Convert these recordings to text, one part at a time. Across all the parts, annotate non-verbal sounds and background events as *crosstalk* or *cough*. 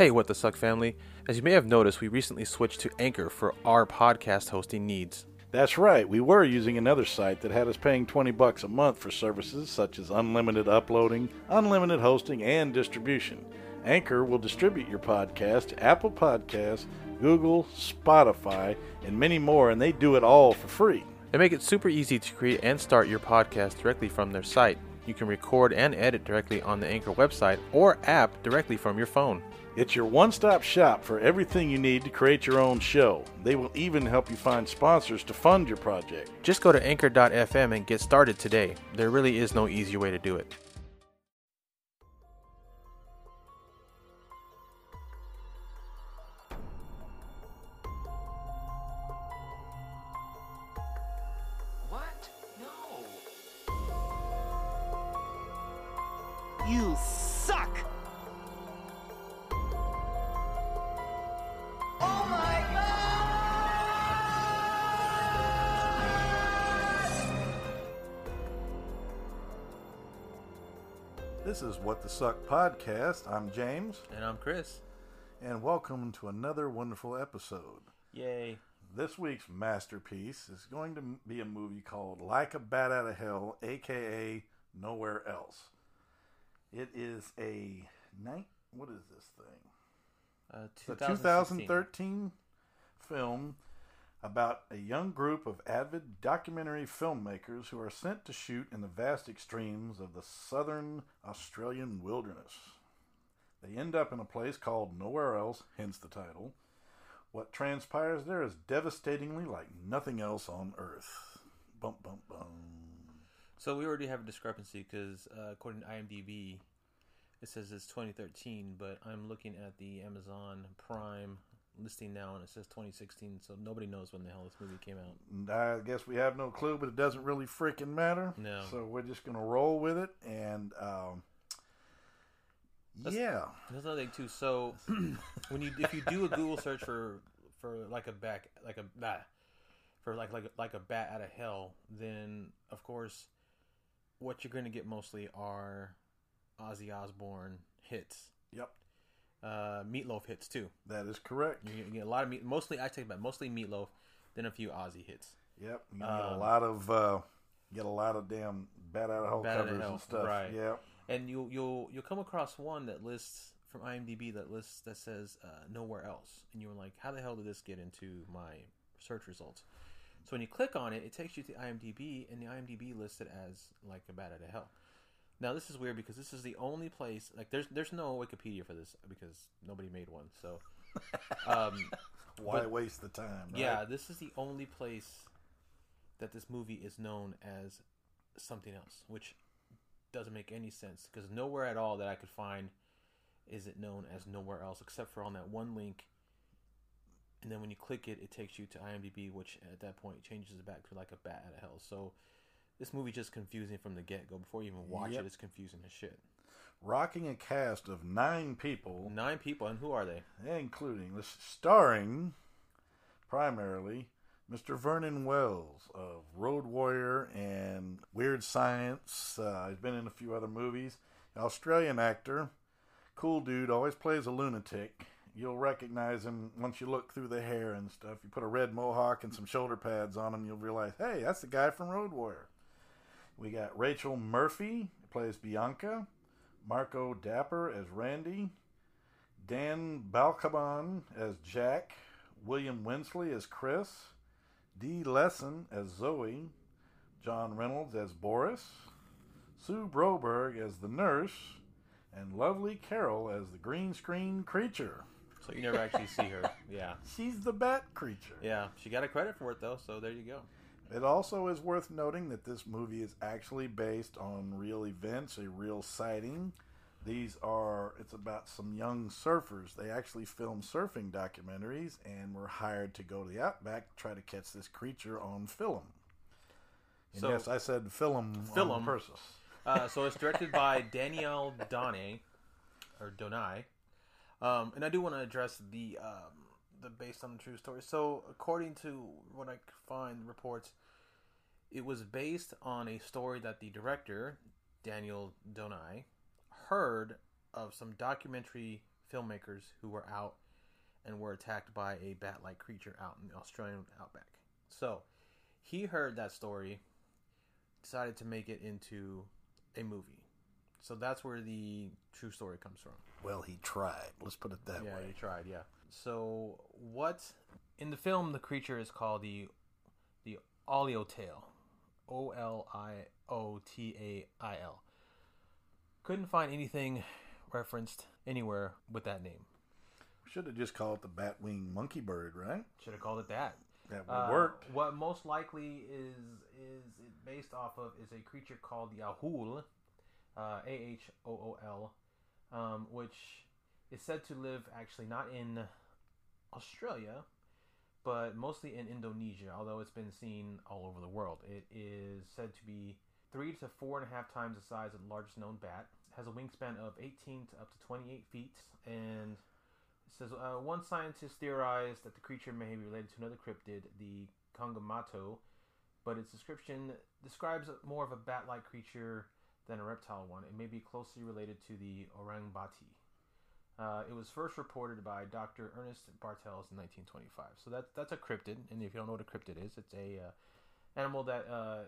Hey, what the suck family. As you may have noticed, we recently switched to Anchor for our podcast hosting needs. That's right. We were using another site that had us paying 20 bucks a month for services such as unlimited uploading, unlimited hosting, and distribution. Anchor will distribute your podcast to Apple Podcasts, Google, Spotify, and many more, and they do it all for free. They make it super easy to create and start your podcast directly from their site. You can record and edit directly on the Anchor website or app directly from your phone. It's your one stop shop for everything you need to create your own show. They will even help you find sponsors to fund your project. Just go to anchor.fm and get started today. There really is no easier way to do it. What? No. You This is What the Suck podcast. I'm James, And I'm Chris. and welcome to another wonderful episode. Yay. This week's masterpiece is going to be a movie called Like a Bat Out of Hell, aka Nowhere Else. It is a night. What is this thing? Uh, It's a 2013 film about a young group of avid documentary filmmakers who are sent to shoot in the vast extremes of the southern Australian wilderness. They end up in a place called Nowhere Else, hence the title. What transpires there is devastatingly like nothing else on Earth. Bump, bump, bum. So we already have a discrepancy because uh, according to IMDb, it says it's 2013, but I'm looking at the Amazon Prime listing now, and it says 2016. So nobody knows when the hell this movie came out. I guess we have no clue, but it doesn't really freaking matter. No. So we're just gonna roll with it, and um, That's- yeah, That's another thing too. So *clears throat* when you if you do a Google search for for like a back like a bat for like like like a bat out of hell, then of course what you're going to get mostly are Ozzy Osbourne hits. yep, Uh, Meatloaf hits too. that is correct. You get, you get a lot of meat. Mostly, I take back mostly Meatloaf, then a few Ozzy hits. Yep, you get a Um, lot of uh, get a lot of damn bat out of hell covers and stuff. right. Yep, and you'll you'll you'll come across one that lists from IMDb that lists that says uh, nowhere else, and you're like, how the hell did this get into my search results? So when you click on it, it takes you to IMDb, and the IMDb lists it as like a bat out of hell. Now this is weird because this is the only place like there's there's no Wikipedia for this because nobody made one. So um, *laughs* why But- waste the time? Right? yeah, this is the only place that this movie is known as something else, which doesn't make any sense because nowhere at all that I could find is it known as nowhere else except for on that one link. And then when you click it, it takes you to IMDb, which at that point changes it back to like a bat out of hell. So this movie just confusing from the get go. Before you even watch Yep. it, it's confusing as shit. rocking a cast of nine people, Nine people, and who are they? including this starring primarily Mr. Vernon Wells of Road Warrior and Weird Science. Uh, he's been in a few other movies. Australian actor, cool dude, always plays a lunatic. You'll recognize him once you look through the hair and stuff. You put a red mohawk and some shoulder pads on him, you'll realize, hey, that's the guy from Road Warrior. We got Rachel Murphy, plays Bianca. Marco Dapper as Randy. Dan Balkaban as Jack. William Winsley as Chris. Dee Lesson as Zoe. John Reynolds as Boris. Sue Broberg as the nurse. And Lovely Carol as the green screen creature. So you never actually see her. *laughs* Yeah, She's the bat creature. yeah. She got a credit for it though, so there you go. It also is worth noting that this movie is actually based on real events, a real sighting These are, it's about some young surfers. They actually film surfing documentaries and were hired to go to the outback to try to catch this creature on film. And So- yes, I said film, Film. purpose. Uh, so it's directed by *laughs* Danielle Donay, or Donai. Um, and I do want to address the um, the based on the true story. So according to what I find reports, it was based on a story that the director Daniel Donai heard of some documentary filmmakers who were out and were attacked by a bat-like creature out in the Australian outback. So he heard that story, decided to make it into a movie. So that's where the true story comes from. Well, he tried. Let's put it that yeah, way. you tried. Yeah. So what in the film the creature is called the the Oliotail, O L I O T A I L. Couldn't find anything referenced anywhere with that name. Should have just called it the batwing monkey bird, right? Should have called it that. That would Uh, work. What most likely is is it based off of is a creature called the Ahool, uh, A H O O L, um, which is said to live actually not in Australia, but mostly in Indonesia. Although it's been seen all over the world, it is said to be three to four and a half times the size of the largest known bat. Has a wingspan of 18 to up to 28 feet, and it says uh, one scientist theorized that the creature may be related to another cryptid, the Kongamato, but its description describes more of a bat-like creature than a reptile one. It may be closely related to the orang Orangbati. Uh, it was first reported by Dr. Ernest Bartels in 1925. So that's that's a cryptid, and if you don't know what a cryptid is, it's a uh, animal that uh,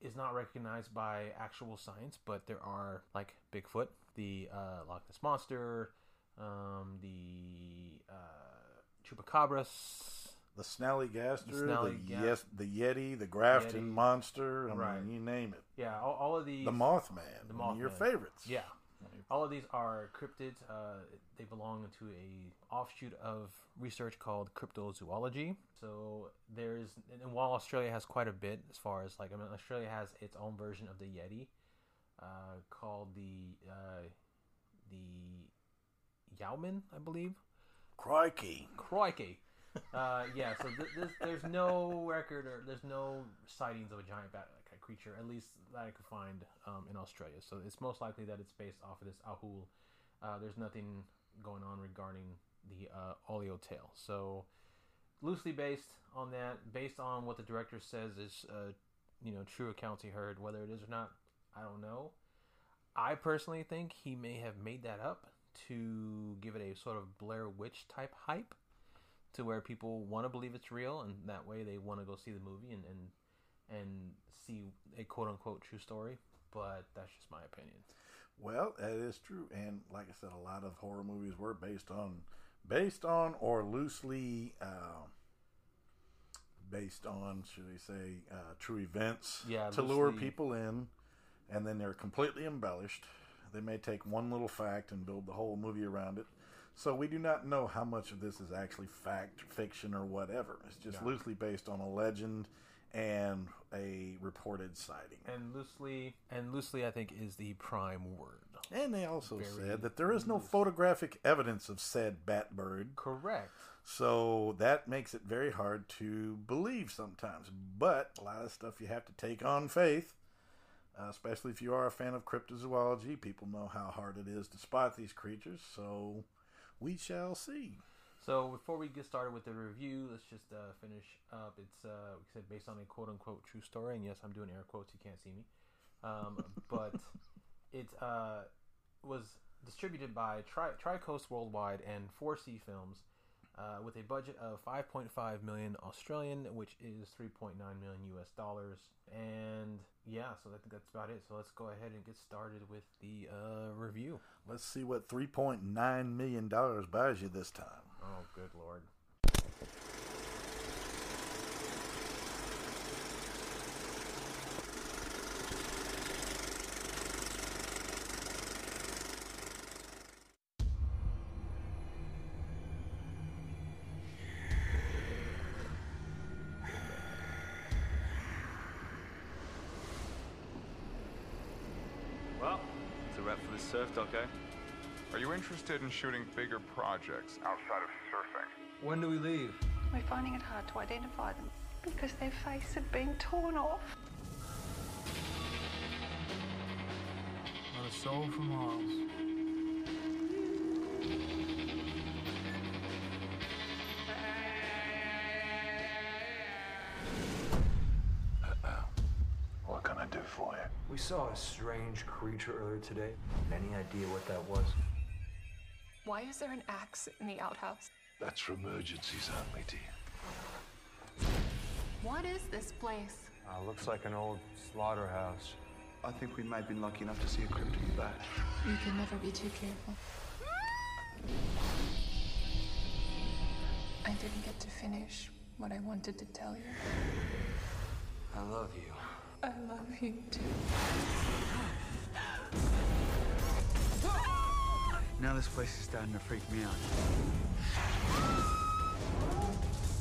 is not recognized by actual science, but there are like Bigfoot, the uh, Loch Ness monster, um, the uh, chupacabras. The Snallygaster, The the, Snallyga- yes, the Yeti, the Grafton Yeti. monster. I Right. mean, you name it. Yeah, all, all of these. The Mothman. The of your favorites. Yeah, all of these are cryptids. Uh, they belong to a offshoot of research called cryptozoology. So there's, and while Australia has quite a bit as far as like, I mean, Australia has its own version of the Yeti, uh, called the uh, the Yauman, I believe. Crikey. Crikey. Uh, yeah, so th- this, there's no record or there's no sightings of a giant bat creature, at least that I could find um, in Australia. So it's most likely that it's based off of this ahool. Uh, there's nothing going on regarding the uh, oleo tail. So loosely based on that, based on what the director says is, uh, you know, true accounts he heard. Whether it is or not, I don't know. I personally think he may have made that up to give it a sort of Blair Witch type hype to where people want to believe it's real and that way they want to go see the movie and, and and see a quote unquote true story but that's just my opinion Well, that is true, and like I said, a lot of horror movies were based on, based on, or loosely uh, based on, should we say, uh, true events Yeah, to lure people in, and then they're completely embellished. They may take one little fact and build the whole movie around it. So we do not know how much of this is actually fact, fiction, or whatever. It's just Yeah. loosely based on a legend and a reported sighting. and loosely and loosely i think is the prime word And they also Very said that there is no photographic evidence of said bat bird, correct so that makes it very hard to believe sometimes. But a lot of stuff you have to take on faith, uh, especially if you are a fan of cryptozoology. People know how hard it is to spot these creatures, so we shall see. So before we get started with the review let's just uh, finish up it's uh we said based on a quote unquote true story and yes i'm doing air quotes you can't see me um, *laughs* but it uh, was distributed by Tri- Tricoast Worldwide and 4C Films uh, with a budget of 5.5 million Australian, which is 3.9 million US dollars. And yeah, so I think that's about it. So let's go ahead and get started with the uh, review. Let's see what $3.9 million buys you this time. Oh, good lord. Well, it's a wrap for this surf doco. Eh? Are you interested in shooting bigger projects outside of surfing? When do we leave? We're finding it hard to identify them because their face had been torn off. Not a soul for miles. What can I do for you? We saw a strange creature earlier today. Any idea what that was? Why is there an axe in the outhouse? That's for emergencies only, dear. What is this place? Uh, looks like an old slaughterhouse. I think we may have been lucky enough to see a crypt of you back. You can never be too careful. I didn't get to finish what I wanted to tell you. I love you. I love you too. Now this place is starting to freak me out.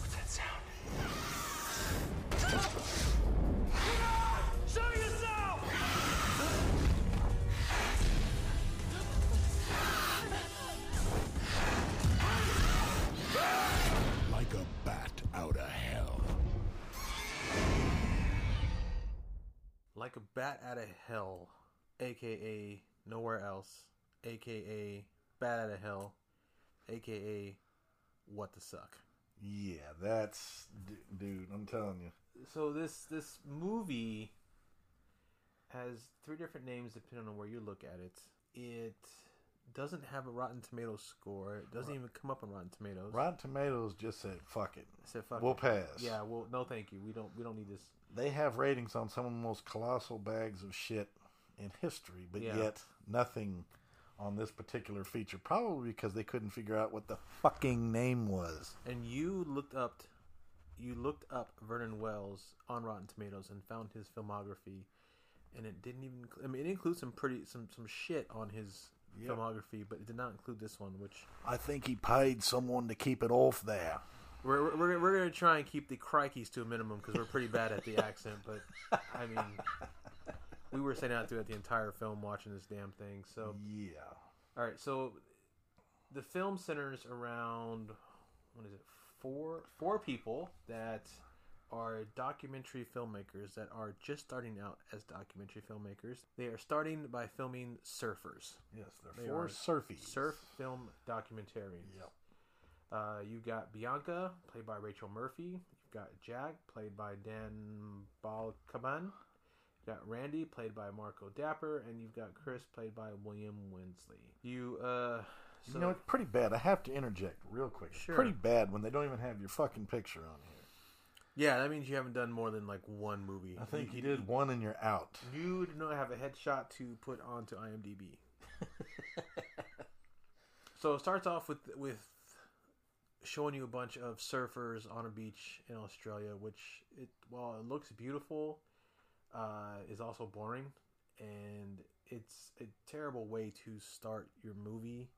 What's that sound? Like a bat out of hell. Like a bat out of hell, aka nowhere else, aka bat out of hell, aka what the suck. Yeah, that's d- dude. I'm telling you. So this this movie has three different names depending on where you look at it. It doesn't have a Rotten Tomatoes score. It doesn't even come up on Rotten Tomatoes. Rotten Tomatoes just said fuck it. Said, "Fuck we'll it." pass. Yeah, well, no, thank you. We don't. We don't need this. They have ratings on some of the most colossal bags of shit in history, but Yeah. yet nothing on this particular feature. Probably because they couldn't figure out what the fucking name was. And you looked up, you looked up Vernon Wells on Rotten Tomatoes and found his filmography, and it didn't even. I mean, it includes some pretty some some shit on his filmography, but it did not include this one, which I think he paid someone to keep it off there. we're we're, we're, we're gonna try and keep the crikeys to a minimum because we're pretty bad at the *laughs* accent. But I mean, we were sitting out through the entire film watching this damn thing. So Yeah. All right, so the film centers around what is it? Four four people that are documentary filmmakers that are just starting out as documentary filmmakers. They are starting by filming surfers. Yes, they're They four surfies. Surf film documentarians. Yep. Uh, you got Bianca, played by Rachel Murphy. You've got Jack, played by Dan Balkaban. You've got Randy, played by Marco Dapper, and you've got Chris, played by William Winsley. You, uh, so you know, it's pretty bad. I have to interject real quick. It's Sure. pretty bad when they don't even have your fucking picture on here. yeah, that means you haven't done more than like one movie. I think you, you did one and you're out. You do not have a headshot to put onto IMDb. *laughs* so it starts off with with showing you a bunch of surfers on a beach in Australia, which it while it looks beautiful, uh, is also boring, and it's a terrible way to start your movie.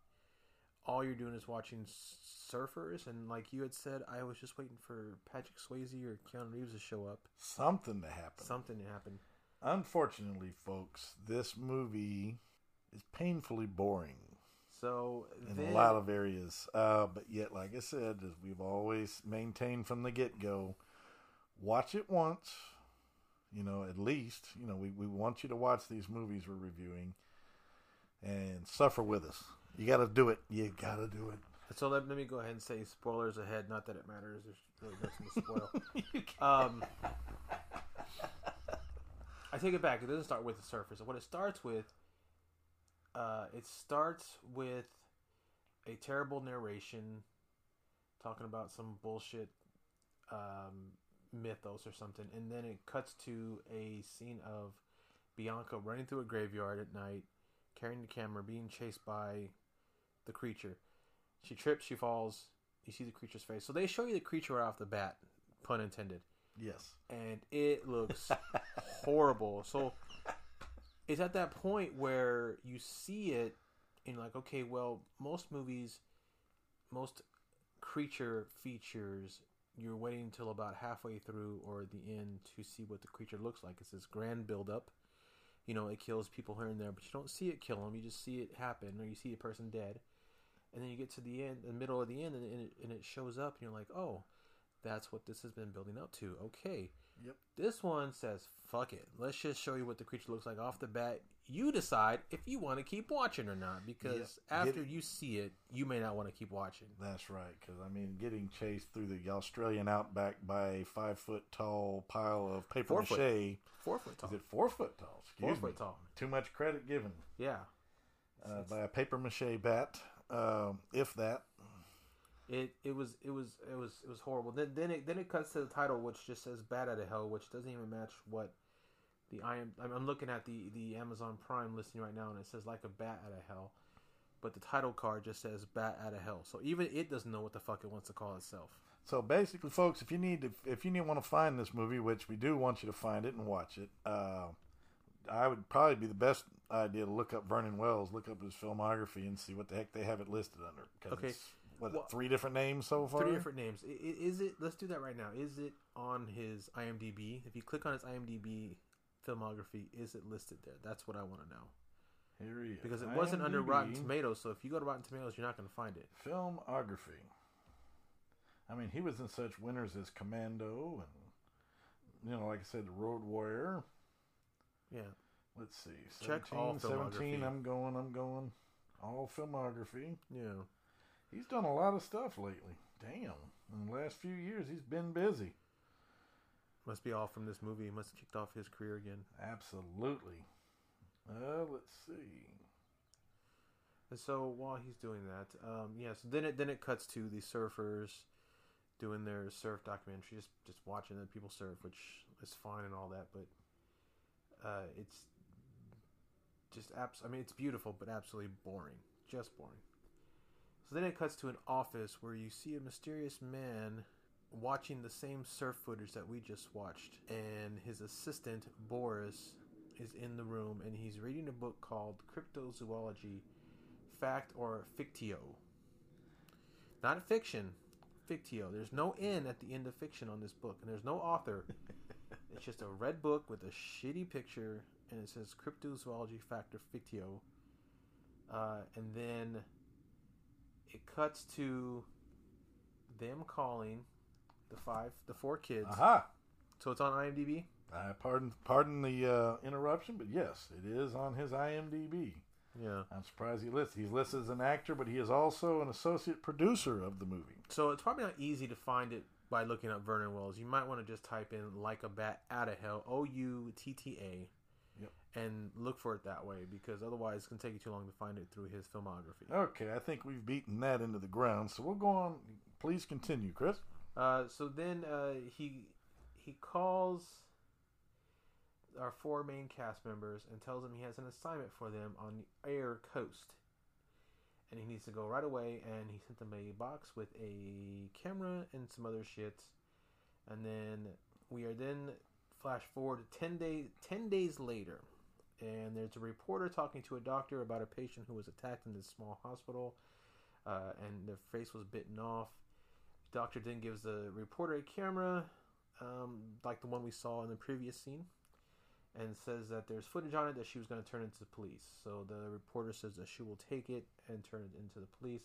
All you're doing is watching surfers, and like you had said, I was just waiting for Patrick Swayze or Keanu Reeves to show up. Something to happen. Something to happen. Unfortunately, folks, this movie is painfully boring So in then, a lot of areas. Uh, but yet, like I said, as we've always maintained from the get go, watch it once. You know, at least, you know, we, we want you to watch these movies we're reviewing and suffer with us. You got to do it. You got to do it. So let, let me go ahead and say spoilers ahead. Not that it matters. There's really nothing to *laughs* spoil. um, I take it back. It doesn't start with the surface. What it starts with, uh, it starts with a terrible narration talking about some bullshit um, mythos or something, and then it cuts to a scene of Bianca running through a graveyard at night, carrying the camera, being chased by the creature. She trips, she falls, you see the creature's face. So they show you the creature right off the bat, pun intended. Yes. And it looks *laughs* horrible. So it's at that point where you see it and like, okay, well, most movies, most creature features, you're waiting until about halfway through or the end to see what the creature looks like. It's this grand build up. you know, it kills people here and there, but you don't see it kill them. You just see it happen, or you see a person dead, and then you get to the end, the middle of the end, and, and, it, and it shows up, and you're like, oh, that's what this has been building up to. Okay. Yep. This one says, fuck it. Let's just show you what the creature looks like off the bat. You decide if you want to keep watching or not, because Yep. after Get- you see it, you may not want to keep watching. That's right, because I mean, getting chased through the Australian outback by a five foot tall pile of paper Four mache. foot. Four foot tall. Is it four foot tall? Excuse Four me. foot tall. Too much credit given. Yeah. Uh, by a paper mache bat, um, if that. It it was it was it was it was horrible. Then then it then it cuts to the title, which just says "Bad Out of Hell," which doesn't even match what the I am. I'm, I'm looking at the the Amazon Prime listing right now, and it says "Like a Bat Out of Hell," but the title card just says "Bat Out of Hell." So even it doesn't know what the fuck it wants to call itself. So basically, folks, if you need to, if you need want to find this movie, which we do want you to find it and watch it, uh, I would probably be the best idea to look up Vernon Wells, look up his filmography, and see what the heck they have it listed under. Okay. what Well, three different names so far? Three different names. Is it? Let's do that right now. Is it on his IMDb? If you click on his IMDb filmography, is it listed there? That's what I want to know. Here he is. Because it wasn't under Rotten Tomatoes, so if you go to Rotten Tomatoes, you're not going to find it. Filmography. I mean, he was in such winners as Commando and, you know, like I said, The Road Warrior. Yeah. Let's see. Check 17, all 17. I'm going, I'm going. All filmography. Yeah. He's done a lot of stuff lately. Damn. In the last few years, he's been busy. Must be all from this movie. He must have kicked off his career again. Absolutely. Uh, let's see. And so while he's doing that, um, yeah. So then it then it cuts to the surfers doing their surf documentary, just just watching the people surf, which is fine and all that, but uh, it's just abs. I mean, it's beautiful, but absolutely boring. Just boring. So then it cuts to an office where you see a mysterious man watching the same surf footage that we just watched, and his assistant Boris is in the room, and he's reading a book called Cryptozoology, Fact or Fictio. Not fiction, Fictio. There's no N at the end of fiction on this book, and there's no author. *laughs* it's just a red book with a shitty picture, and it says Cryptozoology, Fact or Fictio. Uh, and then it cuts to them calling the five, the four kids. Aha! So it's on IMDb. Uh, pardon, pardon the uh, interruption, but yes, it is on his IMDb. Yeah. I'm surprised he lists. He's listed as an actor, but he is also an associate producer of the movie. So it's probably not easy to find it by looking up Vernon Wells. You might want to just type in "like a bat out of hell" O U T T A, Yep. and look for it that way because otherwise it's gonna take you too long to find it through his filmography. Okay, I think we've beaten that into the ground, so we'll go on. Please continue, Chris. Uh, so then uh, he he calls our four main cast members and tells them he has an assignment for them on the Air Coast, and he needs to go right away. And he sent them a box with a camera and some other shit. And then we are then flash forward to ten days ten days later, and there's a reporter talking to a doctor about a patient who was attacked in this small hospital, uh, and their face was bitten off. Doctor then gives the reporter a camera, um, like the one we saw in the previous scene, and says that there's footage on it that she was going to turn into the police. So the reporter says that she will take it and turn it into the police.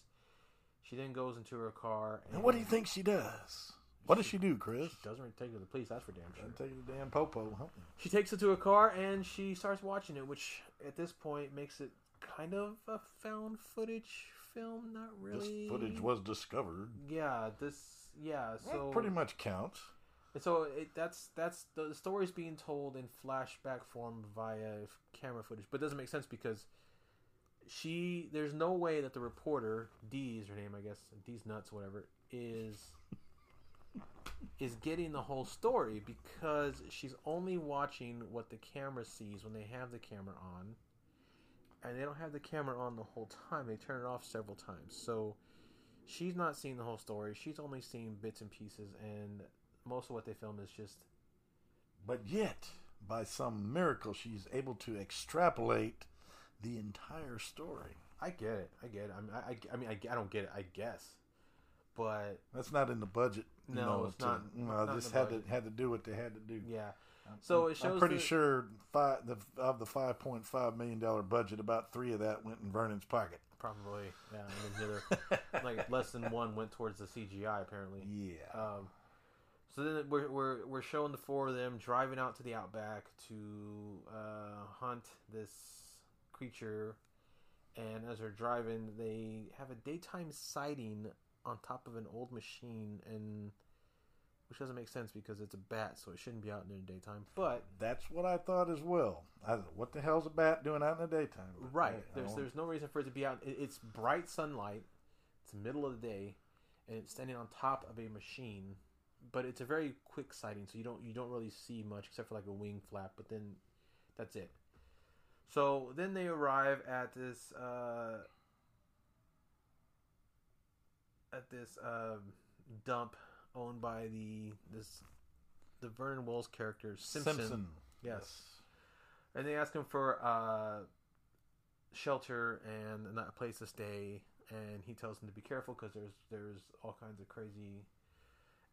She then goes into her car. And, And what do you think she does? What does she do, Chris? She doesn't take it to the police. That's for damn sure. I'll tell you the damn popo. Huh? She takes it to her car and she starts watching it, which at this point makes it kind of a found footage film. Not really. This footage was discovered. Yeah. This. Yeah. That So pretty much counts. So it, that's that's the story's being told in flashback form via camera footage, but it doesn't make sense because she there's no way that the reporter D is her name, I guess D's nuts, whatever is *laughs* is getting the whole story because she's only watching what the camera sees when they have the camera on, and they don't have the camera on the whole time. They turn it off several times, so she's not seeing the whole story. She's only seeing bits and pieces, and most of what they film is just But yet, by some miracle, she's able to extrapolate the entire story. I get it. I get it. I mean, I, I, mean, I, I don't get it. I guess, but That's not in the budget. you No, know, it's to- not- You not know, in this had budget. to had to do what they had to do. yeah. So it shows I'm pretty that- sure five, the, of the five point five million dollar budget, about three of that went in Vernon's pocket. Probably, yeah. And other, *laughs* like less than one went towards the CGI apparently. Yeah. Um, so then we're, we're we're showing the four of them driving out to the outback to uh, hunt this creature, and as they're driving, they have a daytime sighting on top of an old machine, and which doesn't make sense because it's a bat, so it shouldn't be out in the daytime. But That's what I thought as well. I, what the hell's a bat doing out in the daytime? Right. I- I There's there's no reason for it to be out. It, it's bright sunlight. It's the middle of the day, and it's standing on top of a machine. But it's a very quick sighting, so you don't you don't really see much except for like a wing flap. But then that's it. So then they arrive at this uh, at this uh, dump owned by the this the Vernon Wells character Simpson. Simpson. Yes. And they ask him for uh, shelter and a place to stay, and he tells them to be careful because there's there's all kinds of crazy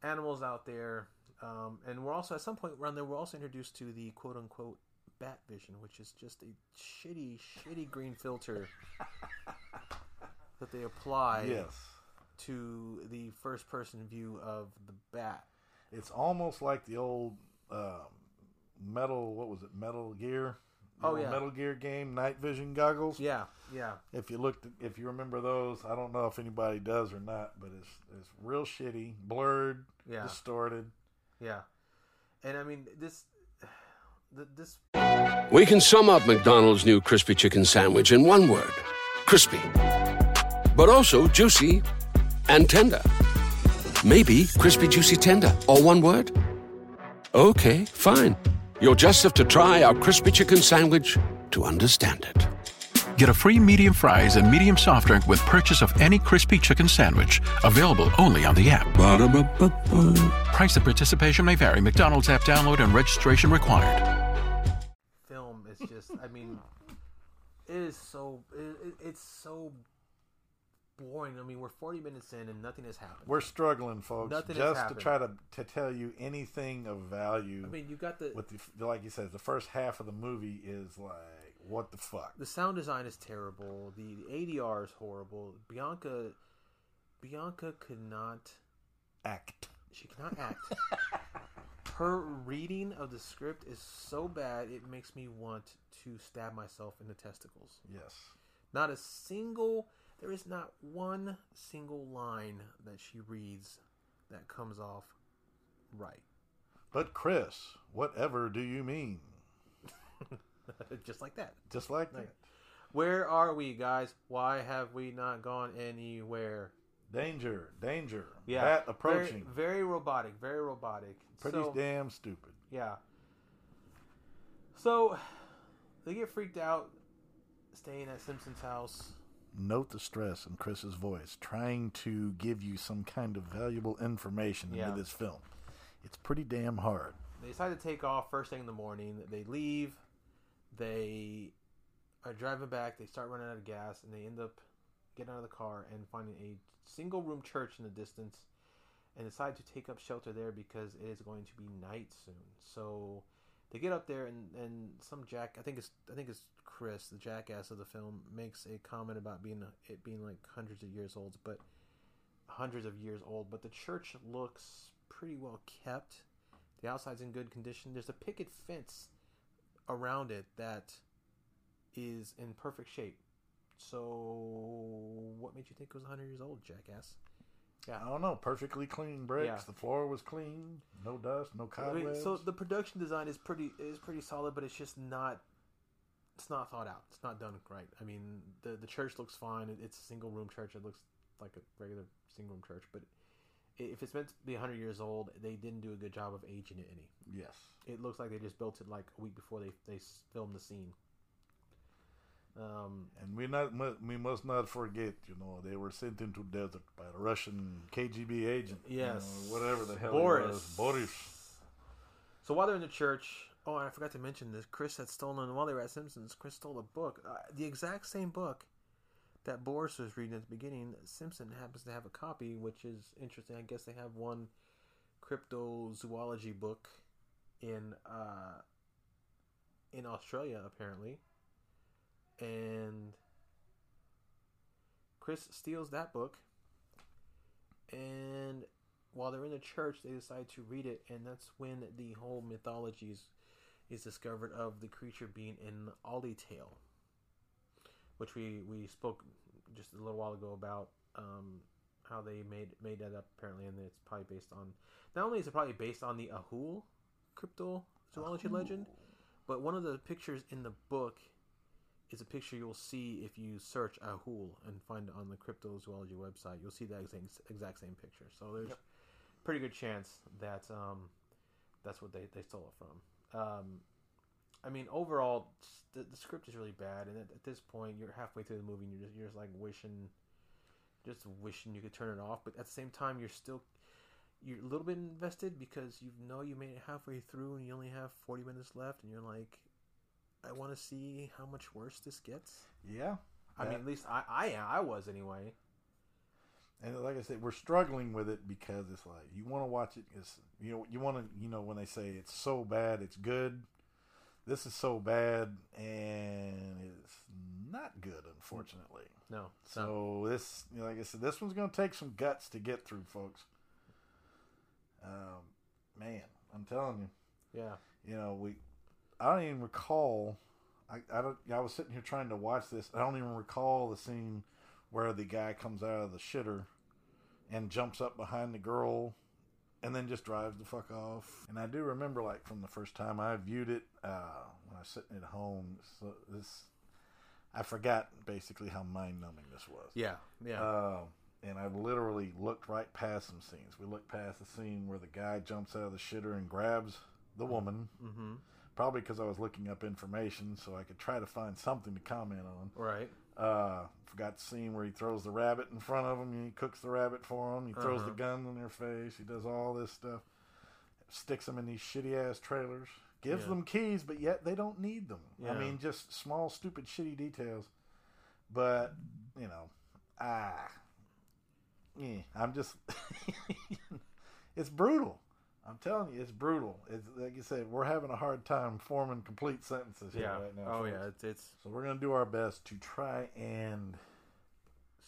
animals out there. Um, and we're also at some point around there we're also introduced to the quote unquote bat vision, which is just a shitty, shitty green filter *laughs* that they apply Yes. To the first person view of the bat. It's almost like the old um, metal. What was it? Metal Gear. Oh, yeah. Metal Gear game night vision goggles. Yeah, yeah. If you looked, if you remember those, I don't know if anybody does or not, but it's it's real shitty, blurred, Yeah. distorted. Yeah, and I mean this, this We can sum up McDonald's new crispy chicken sandwich in one word crispy. But also juicy and tender. Maybe crispy, juicy, tender. All one word? Okay, fine. You'll just have to try our crispy chicken sandwich to understand it. Get a free medium fries and medium soft drink with purchase of any crispy chicken sandwich. Available only on the app. Price and participation may vary. McDonald's app download and registration required. film is just i mean it is so it, it, it's so boring i mean we're 40 minutes in and nothing has happened We're struggling, folks, Nothing has just to try to to tell you anything of value. i mean you got the with the like you said, the first half of the movie is like what the fuck. the sound design is terrible the, the adr is horrible bianca bianca could not Act. she cannot act *laughs* her reading of the script is so bad it makes me want to stab myself in the testicles Yes. Not a single, there is not one single line that she reads that comes off right. But Chris, whatever do you mean? *laughs* Just like that. Just like that. Where are we, guys? Why have we not gone anywhere? Danger, danger. Yeah, Bat very- approaching. Very, robotic. Very robotic. Pretty So- damn stupid. Yeah. So they get freaked out, staying at Simpson's house. Note the stress in Chris's voice, trying to give you some kind of valuable information Yeah. into this film. It's pretty damn hard. They decide to take off first thing in the morning. They leave. They are driving back. They start running out of gas, and they end up getting out of the car and finding a single room church in the distance, and decide to take up shelter there because it is going to be night soon. So they get up there, and, and some jack I think it's I think it's Chris, the jackass of the film, makes a comment about being it being like hundreds of years old, but hundreds of years old. But the church looks pretty well kept. The outside's in good condition. There's a picket fence around it that is in perfect shape. So, what made you think it was 100 years old, jackass? Yeah. I don't know. Perfectly clean bricks. Yeah. The floor was clean. No dust. No cobwebs. so the production design is pretty is pretty solid, but it's just not it's not thought out. It's not done right. I mean, the the church looks fine. It's a single room church. It looks like a regular single room church, but if it's meant to be 100 years old, they didn't do a good job of aging it any. yes. It looks like they just built it like a week before they they filmed the scene. Um, And we not we must not forget, you know, they were sent into desert by a Russian KGB agent. you Yes. know, whatever the hell Boris. was. Boris. So while they're in the church, oh, I forgot to mention this. Chris had stolen while they were at Simpsons. Chris stole a book, uh, the exact same book that Boris was reading at the beginning. Simpson happens to have a copy, which is interesting. I guess they have one cryptozoology book in uh, in Australia apparently, and Chris steals that book, and while they're in the church, they decide to read it, and that's when the whole mythology is, is discovered of the creature being an Ollie tale, which we we spoke just a little while ago about um, how they made made that up apparently, and it's probably based on not only is it probably based on the Ahool cryptozoology legend, but one of the pictures in the book is a picture you'll see if you search Ahool and find it on the cryptozoology website. You'll see that exact, exact same picture. So there's Yep. pretty good chance that um, that's what they, they stole it from. Um, I mean, overall, the, the script is really bad, and at, at this point, you're halfway through the movie, and you're just you're just like wishing, just wishing you could turn it off. But at the same time, you're still you're a little bit invested because you know you made it halfway through, and you only have 40 minutes left, and you're like, I want to see how much worse this gets. Yeah. I mean, at least I I I was anyway. And like I said, we're struggling with it because it's like you want to watch it. It's you know you want to you know when they say it's so bad it's good. This is so bad and it's not good, unfortunately. No, it's not. So this, you know, like I said, this one's going to take some guts to get through, folks. Um, man, I'm telling you. Yeah. You know, we. I don't even recall. I, I don't. I was sitting here trying to watch this. I don't even recall the scene where the guy comes out of the shitter and jumps up behind the girl and then just drives the fuck off. And I do remember, like from the first time I viewed it uh, when I was sitting at home. So this, I forgot basically how mind numbing this was. Yeah, yeah. Uh, and I literally looked right past some scenes. We looked past the scene where the guy jumps out of the shitter and grabs the woman. Mm-hmm. Probably because I was looking up information so I could try to find something to comment on. Right. Uh, forgot the scene where he throws the rabbit in front of him. and He cooks the rabbit for him. He throws Uh-huh. the gun in their face. He does all this stuff. Sticks them in these shitty ass trailers. Gives Yeah. them keys, but yet they don't need them. I mean, just small, stupid, shitty details. But you know, ah, yeah, I'm just. *laughs* it's brutal. I'm telling you, it's brutal. It's like you said, we're having a hard time forming complete sentences here Yeah. right now. Oh folks. yeah. It's it's So we're gonna do our best to try and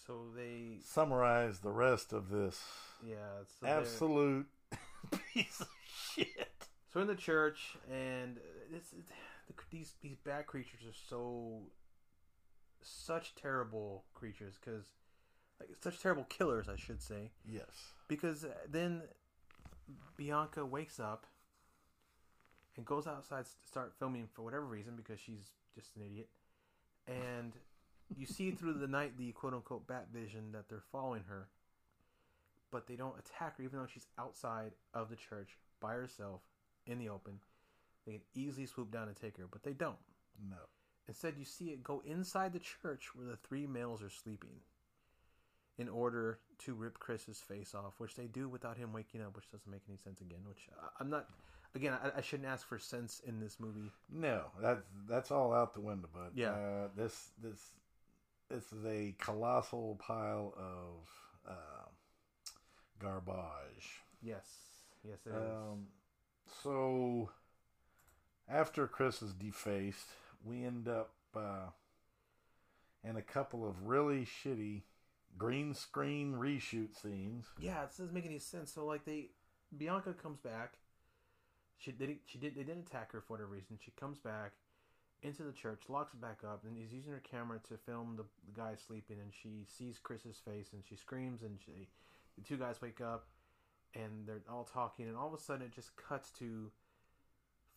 so they summarize the rest of this yeah. So absolute *laughs* piece of shit. So in the church, and this the, these these bad creatures are so such terrible creatures because like such terrible killers, I should say. Yes. Because then Bianca wakes up and goes outside to start filming for whatever reason because she's just an idiot. And you see through the night the quote unquote bat vision that they're following her. But they don't attack her even though she's outside of the church by herself in the open. They can easily swoop down and take her, but they don't. No. Instead, you see it go inside the church where the three males are sleeping in order to rip Chris's face off, which they do without him waking up, which doesn't make any sense again. Which I- I'm not. Again, I, I shouldn't ask for sense in this movie. No, that's that's all out the window. But Yeah. uh, this this this is a colossal pile of uh, garbage. Yes, yes, it is. Um, so after Chris is defaced, we end up uh, in a couple of really shitty green screen reshoot scenes. Yeah, it doesn't make any sense. So like they, Bianca comes back. She did. She did. They didn't attack her for whatever reason. She comes back into the church, locks it back up, and is using her camera to film the, the guy sleeping. And she sees Chris's face, and she screams. And she, the two guys wake up, and they're all talking. And all of a sudden, it just cuts to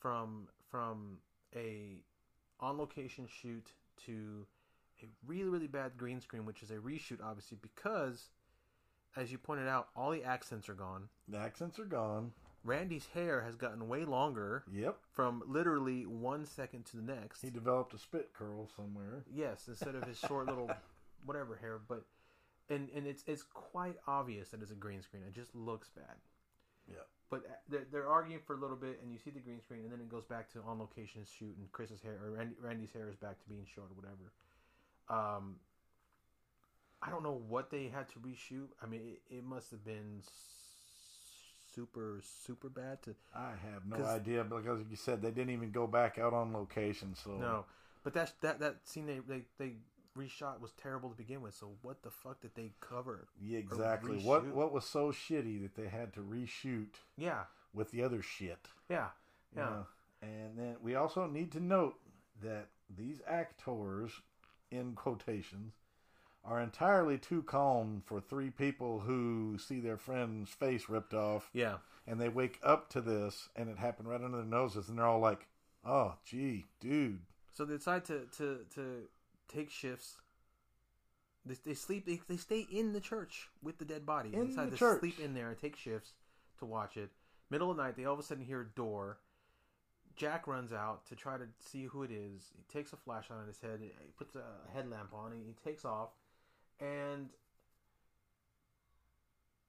from from a on location shoot to a really really bad green screen, which is a reshoot, obviously because as you pointed out, all the accents are gone. The accents are gone. Randy's hair has gotten way longer. Yep. From literally one second to the next. He developed a spit curl somewhere. Yes, instead of his short little *laughs* whatever hair, but and and it's it's quite obvious that it's a green screen. It just looks bad. Yeah. But uh, they're, they're arguing for a little bit, and you see the green screen, and then it goes back to on location shoot, and Chris's hair or Randy, Randy's hair is back to being short or whatever. Um, I don't know what they had to reshoot. I mean, it, it must have been super super bad to I have no idea because you said they didn't even go back out on location. So no but that's that that scene they they, they reshot was terrible to begin with so what the fuck did they cover Yeah, exactly. What what was so shitty that they had to reshoot yeah with the other shit? yeah you yeah know? And then we also need to note that these actors, in quotations, are entirely too calm for three people who see their friend's face ripped off. Yeah. And they wake up to this, and it happened right under their noses, and they're all like, "Oh, gee, dude." So they decide to to to take shifts. They, they sleep. They, they stay in the church with the dead body. They In decide the to church. sleep in there and take shifts to watch it. Middle of the night, they all of a sudden hear a door. Jack runs out to try to see who it is. He takes a flashlight on his head. He puts a headlamp on. And he takes off, and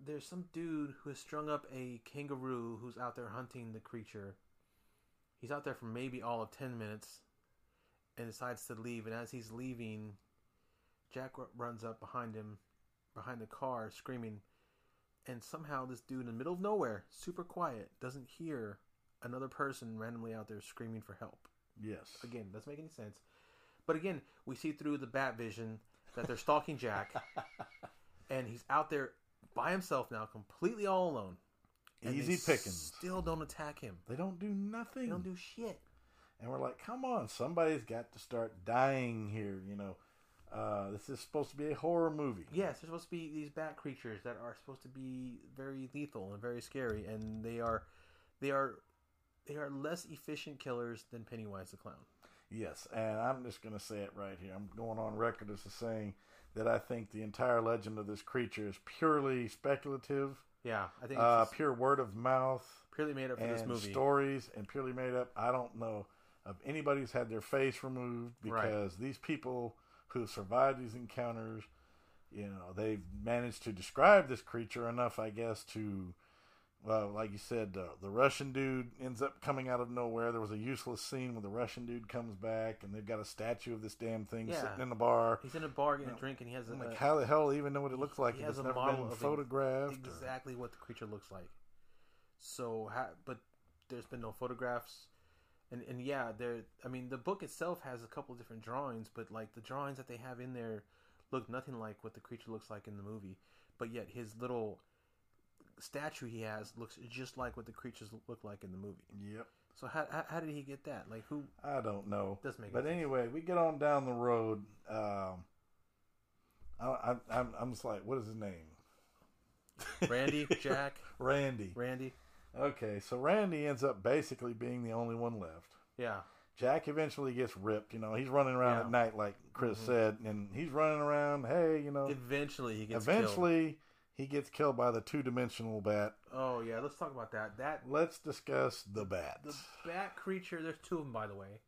there's some dude who has strung up a kangaroo who's out there hunting the creature. He's out there for maybe all of ten minutes and decides to leave. And as he's leaving, Jack runs up behind him, behind the car, screaming. And somehow, this dude in the middle of nowhere, super quiet, doesn't hear another person randomly out there screaming for help. Yes. Again, doesn't make any sense. But again, we see through the bat vision that they're stalking Jack, *laughs* and he's out there by himself now, completely all alone. Easy pickings. Still don't attack him. They don't do nothing. They don't do shit. And we're like, come on, somebody's got to start dying here. You know, uh, this is supposed to be a horror movie. Yes, they're supposed to be these bat creatures that are supposed to be very lethal and very scary, and they are, they are, they are less efficient killers than Pennywise the clown. Yes, and I'm just going to say it right here. I'm going on record as saying that I think the entire legend of this creature is purely speculative. Yeah, I think it's uh, pure word of mouth, purely made up for this movie. stories, and purely made up. I don't know of anybody who's had their face removed Right. because these people who survived these encounters, you know, they've managed to describe this creature enough, I guess, to. Well, like you said, uh, the Russian dude ends up coming out of nowhere. There was a useless scene where the Russian dude comes back, and they've got a statue of this damn thing Yeah. sitting in the bar. He's in a bar getting You a drink, and he has a, I'm like, how the hell do you even know what it looks like he has a model of photographed? or- exactly what the creature looks like. So, but there's been no photographs, and and yeah, there. I mean, the book itself has a couple of different drawings, but like the drawings that they have in there look nothing like what the creature looks like in the movie. But yet, his little statue he has looks just like what the creatures look like in the movie. Yep. So how how, how did he get that? Like who? I don't know. Doesn't make but sense. anyway, we get on down the road. Um, I, I, I'm, I'm just like, what is his name? *laughs* Randy, Jack, *laughs* Randy. Randy. Okay, so Randy ends up basically being the only one left. Yeah. Jack eventually gets ripped. You know, he's running around Yeah. at night, like Chris Mhm. said, and he's running around. Hey, you know, Eventually, he gets killed. He gets killed by the two-dimensional bat. Oh yeah, let's talk about that. That Let's discuss the bat. the bat creature. There's two of them, by the way.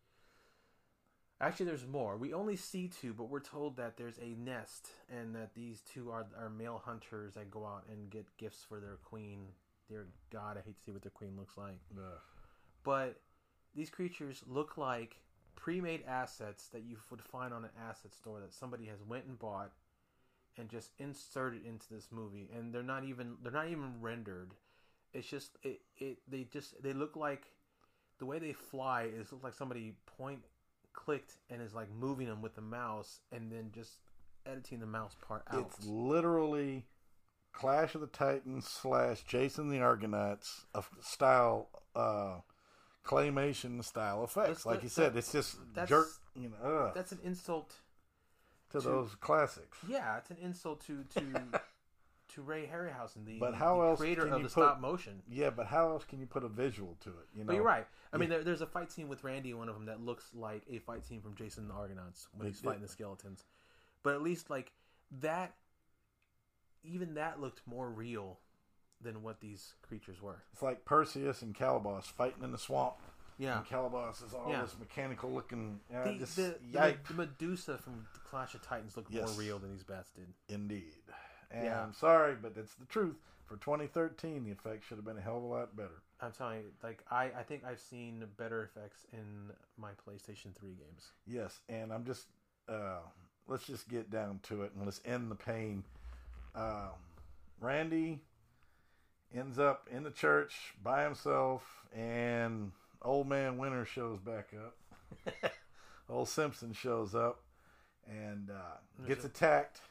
Actually, there's more. We only see two, but we're told that there's a nest, and that these two are are male hunters that go out and get gifts for their queen. Dear God, I hate to see what their queen looks like. Ugh. But these creatures look like pre-made assets that you would find on an asset store that somebody has went and bought and just inserted into this movie and they're not even they're not even rendered. It's just it, it they just they look like the way they fly is look like somebody point clicked and is like moving them with the mouse and then just editing the mouse part out. It's literally Clash of the Titans slash Jason the Argonauts of style, uh, claymation style effects. Let's- like you said, that- it's just jerk, you know, ugh, that's an insult to, to- those classics. yeah it's an insult to to *laughs* to ray harryhausen the, But how the else creator of the put, stop motion Yeah, but how else can you put a visual to it? You know, But you're right. I mean, there, there's a fight scene with Randy, one of them, that looks like a fight scene from Jason and the Argonauts when he's It- fighting the skeletons. But at least like that, even that looked more real than what these creatures were. It's like Perseus and Calibos fighting in the swamp. Yeah. and Calibos is all Yeah. this mechanical looking. Uh, The, just, the, the, the Medusa from the Clash of Titans looked Yes. more real than these bats did. Indeed. And Yeah. I'm sorry, but that's the truth. For 2013, the effects should have been a hell of a lot better. I'm telling you, like I, I think I've seen better effects in my PlayStation 3 games. Yes, and I'm just uh, let's just get down to it and let's end the pain. Um, Randy, ends up in the church by himself, and old man Winter shows back up. *laughs* old Simpson shows up and uh, gets attacked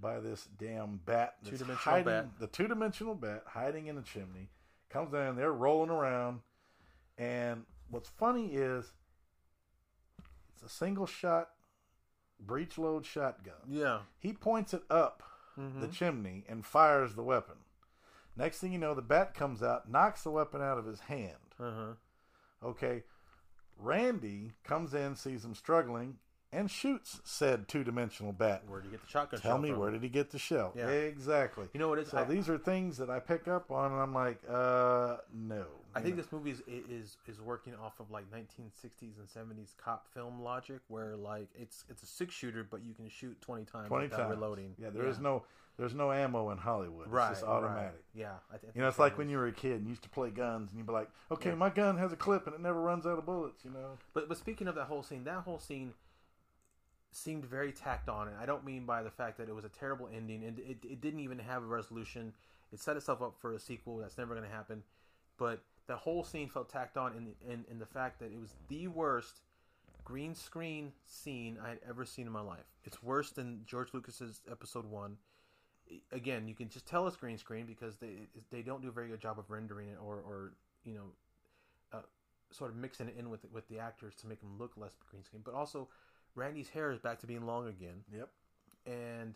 by this damn bat. that's Two-dimensional hiding, bat. The two dimensional bat hiding in the chimney comes in. They're rolling around, and what's funny is it's a single shot breech load shotgun. Yeah. He points it up the Mhm. chimney and fires the weapon. Next thing you know, the bat comes out, knocks the weapon out of his hand. Uh-huh. Okay. Randy comes in, sees him struggling, and shoots said two dimensional bat. Where did he get the shotgun Tell shell me from? where did he get the shell? Yeah. Exactly. You know what it is? So I- these are things that I pick up on, and I'm like, uh, no. I think know? this movie is is is working off of like 1960s and 70s cop film logic, where like it's it's a six shooter, but you can shoot 20 times 20 without times. reloading. Yeah, there is no there's no ammo in Hollywood. Right, It's just right. automatic. Yeah, I thi- I you know, it's like that when is- you were a kid and you used to play guns, and you'd be like, okay, Yeah. my gun has a clip and it never runs out of bullets. You know. But but speaking of that whole scene, that whole scene seemed very tacked on, and I don't mean by the fact that it was a terrible ending, and it, it didn't even have a resolution. It set itself up for a sequel that's never going to happen. But the whole scene felt tacked on in, in in the fact that it was the worst green screen scene I had ever seen in my life. It's worse than George Lucas's Episode One. Again, you can just tell it's green screen because they they don't do a very good job of rendering it or or you know uh, sort of mixing it in with with the actors to make them look less green screen. But also, Randy's hair is back to being long again. Yep. And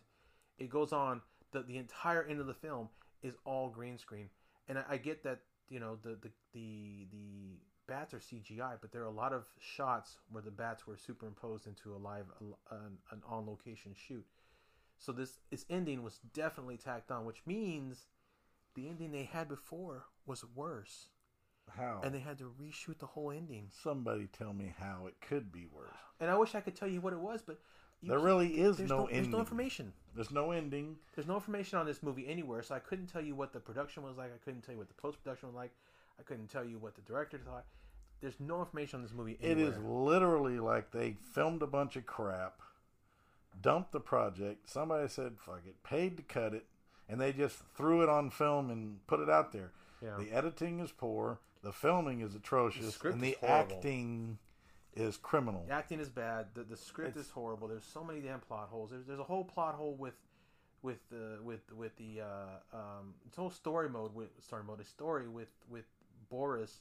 it goes on. the The entire end of the film is all green screen, and I, I get that you know the the the the bats are CGI, but there are a lot of shots where the bats were superimposed into a live an, an on location shoot. So this this ending was definitely tacked on, which means the ending they had before was worse. How? And they had to reshoot the whole ending. Somebody tell me how it could be worse. And I wish I could tell you what it was, but There really is there's no There's no information. There's no ending. There's no information on this movie anywhere, so I couldn't tell you what the production was like. I couldn't tell you what the post production was like. I couldn't tell you what the director thought. There's no information on this movie It anywhere. is literally like they filmed a bunch of crap, dumped the project. Somebody said, fuck it, paid to cut it, and they just threw it on film and put it out there. Yeah. The editing is poor, the filming is atrocious, script and the is acting is criminal. The acting is bad. The, the script It's- is horrible. There's so many damn plot holes. There's, there's a whole plot hole with with the with with the uh, um, it's whole story mode with story mode. A story with with Boris,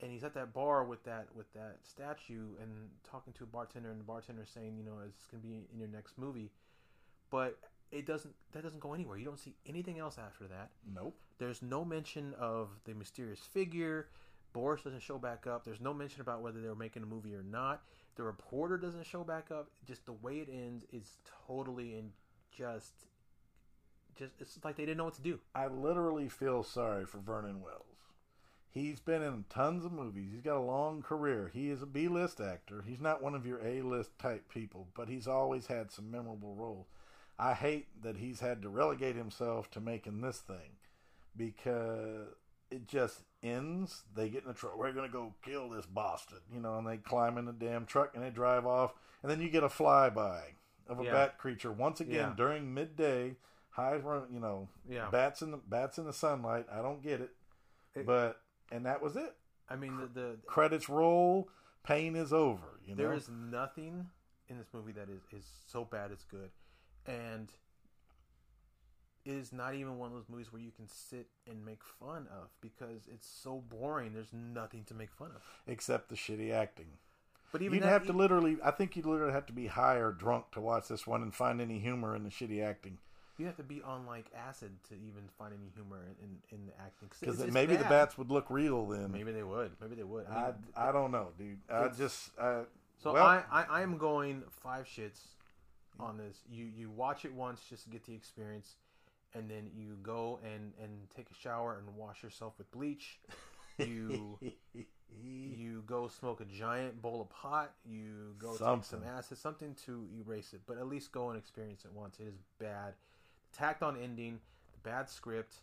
and he's at that bar with that with that statue and talking to a bartender, and the bartender saying, you know, it's gonna be in your next movie? But it doesn't. That doesn't go anywhere. You don't see anything else after that. Nope. There's no mention of the mysterious figure. Boris doesn't show back up. There's no mention about whether they were making a movie or not. The reporter doesn't show back up. Just the way it ends is totally and just, just it's like they didn't know what to do. I literally feel sorry for Vernon Wells. He's been in tons of movies. He's got a long career. He is a B list actor. He's not one of your A list type people, but he's always had some memorable roles. I hate that he's had to relegate himself to making this thing because it just ends. They get in a truck. We're going to go kill this Boston, you know, and they climb in the damn truck and they drive off. And then you get a flyby of a Yeah. bat creature once again Yeah. during midday. High, run- you know, Yeah. bats in the bats in the sunlight. I don't get it, but and that was it. I mean, the, the Credits roll. Pain is over. You know, there is nothing in this movie that is, is so bad it's good, and it is not even one of those movies where you can sit and make fun of because it's so boring. There's nothing to make fun of. except the shitty acting. But even you'd that- have to literally. I think you'd literally have to be high or drunk to watch this one and find any humor in the shitty acting. You have to be on like acid to even find any humor in, in, in the acting. Because maybe the bats would look real then. Maybe they would. Maybe they would. I, mean, I don't know, dude. I just I, So well, I, I I am going five shits on this. You you watch it once just to get the experience, and then you go and and take a shower and wash yourself with bleach. You *laughs* you go smoke a giant bowl of pot. You go take some acid, something to erase it. But at least go and experience it once. It is bad. Tacked on ending, the bad script,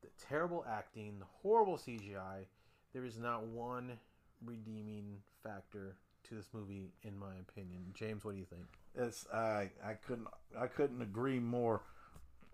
the terrible acting, the horrible CGI. There is not one redeeming factor to this movie, in my opinion. James, what do you think? it's I I couldn't I couldn't agree more.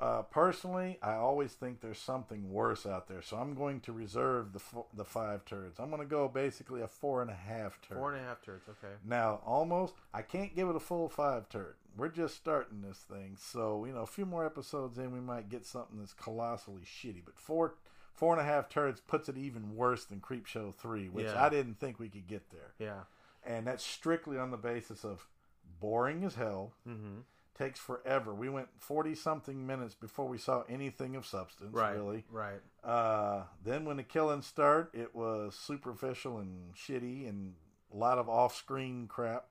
Uh, personally, I always think there's something worse out there, so I'm going to reserve the fo- the five turds. I'm going to go basically a four and a half turd. Four and a half turds. Okay. Now, almost, I can't give it a full five turd. We're just starting this thing, so you know, a few more episodes in, we might get something that's colossally shitty. But four, four and a half turds puts it even worse than Creepshow three, which Yeah. I didn't think we could get there. Yeah. And that's strictly on the basis of boring as hell. Mm-hmm. Takes forever. We went forty something minutes before we saw anything of substance. Right. Really. Right. Uh, then when the killings start, it was superficial and shitty, and a lot of off-screen crap.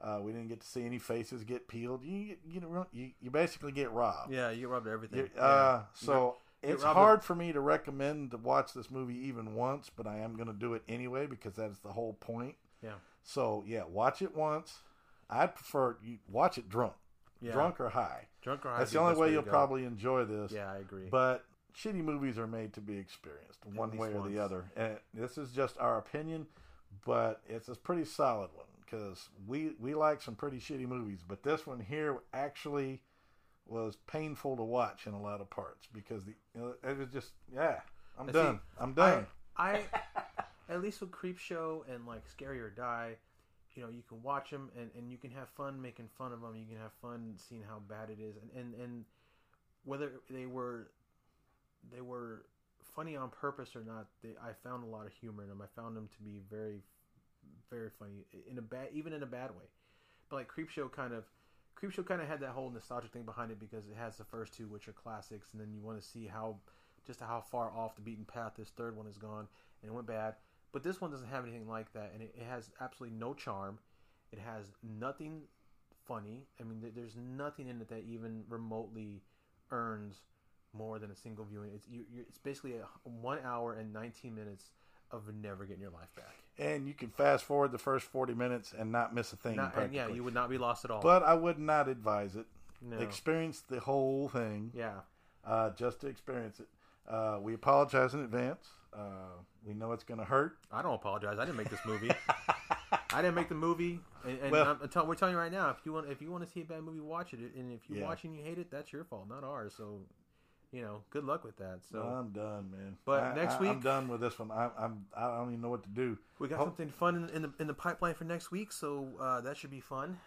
Uh, we didn't get to see any faces get peeled. You you know you, you basically get robbed. Yeah, you get robbed of everything. You- Yeah. Uh, You so it's robbed of- hard for me to recommend to watch this movie even once, but I am going to do it anyway because that is the whole point. Yeah. So yeah, watch it once. I'd prefer you watch it drunk, Yeah. drunk or high. Drunk or high That's the the only way way you'll go. probably enjoy this. Yeah, I agree. But shitty movies are made to be experienced, one way or once. the other. And this is just our opinion, but it's a pretty solid one because we we like some pretty shitty movies, but this one here actually was painful to watch in a lot of parts because the you know, it was just yeah. I'm Now, done. see, I'm done. I, I *laughs* at least with Creep Show and like Scary or Die, you know, you can watch them and, and you can have fun making fun of them. You can have fun seeing how bad it is, and and, and whether they were they were funny on purpose or not, they, I found a lot of humor in them. I found them to be very very funny in a bad even in a bad way. But like Creep Show kind of Creep Show kind of had that whole nostalgic thing behind it because it has the first two which are classics and then you want to see how just how far off the beaten path this third one has gone and it went bad. But this one doesn't have anything like that and it, it has absolutely no charm. It has nothing funny. I mean there- there's nothing in it that even remotely earns more than a single viewing. It's you, it's basically a one hour and 19 minutes of never getting your life back. And you can fast forward the first 40 minutes and not miss a thing. Not- and yeah, you would not be lost at all. But I would not advise it. No. Experience the whole thing. Yeah. Uh, just to experience it. Uh, we apologize in advance. Uh, we know it's going to hurt. I don't apologize. I didn't make this movie. *laughs* I didn't make the movie, and, and Well- tell, we're telling you right now. If you want, if you want to see a bad movie, watch it. And if you Yeah. watch and you hate it, that's your fault, not ours. So, you know, good luck with that. So I'm done, man. But I- next I, week- I'm done with this one. I, I'm I don't even know what to do. we got Ho- something fun in, in the in the pipeline for next week. So uh, that should be fun.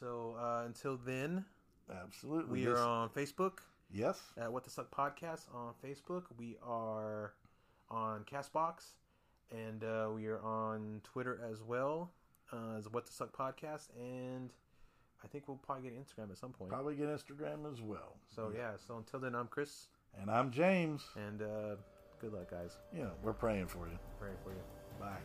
So uh, until then, Absolutely. we This- are on Facebook. Yes. At What the Suck Podcast on Facebook. We are on Castbox, and uh, we are on Twitter as well uh, as What the Suck Podcast, and I think we'll probably get Instagram at some point. Probably get Instagram as well. So yeah. So until then, I'm Chris, And I'm James. and uh, good luck, guys. Yeah, we're praying for you. Praying for you. Bye.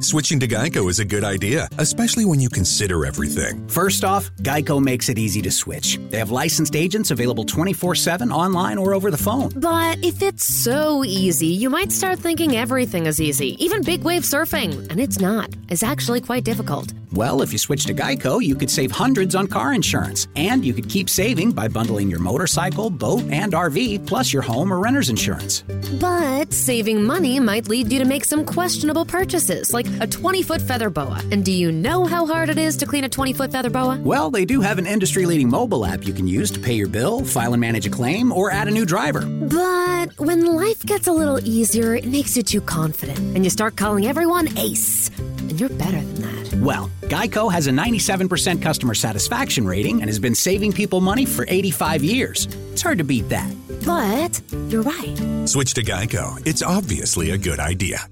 Switching to Geico is a good idea, especially when you consider everything. First off, Geico makes it easy to switch. They have licensed agents available 24 7 online or over the phone. But if it's so easy, you might start thinking everything is easy, even big wave surfing. And it's not. It's actually quite difficult. Well, if you switch to Geico, you could save hundreds on car insurance. And you could keep saving by bundling your motorcycle, boat, and RV, plus your home or renter's insurance. But saving money might lead you to make some questionable purchases, like a 20 foot feather boa. And do you know how hard it is to clean a 20 foot feather boa? Well, they do have an industry leading mobile app you can use to pay your bill, file and manage a claim, or add a new driver. But when life gets a little easier, it makes you too confident, and you start calling everyone ace. And you're better than that. Well, Geico has a 97% customer satisfaction rating and has been saving people money for 85 years. It's hard to beat that. But you're right. Switch to Geico. It's obviously a good idea.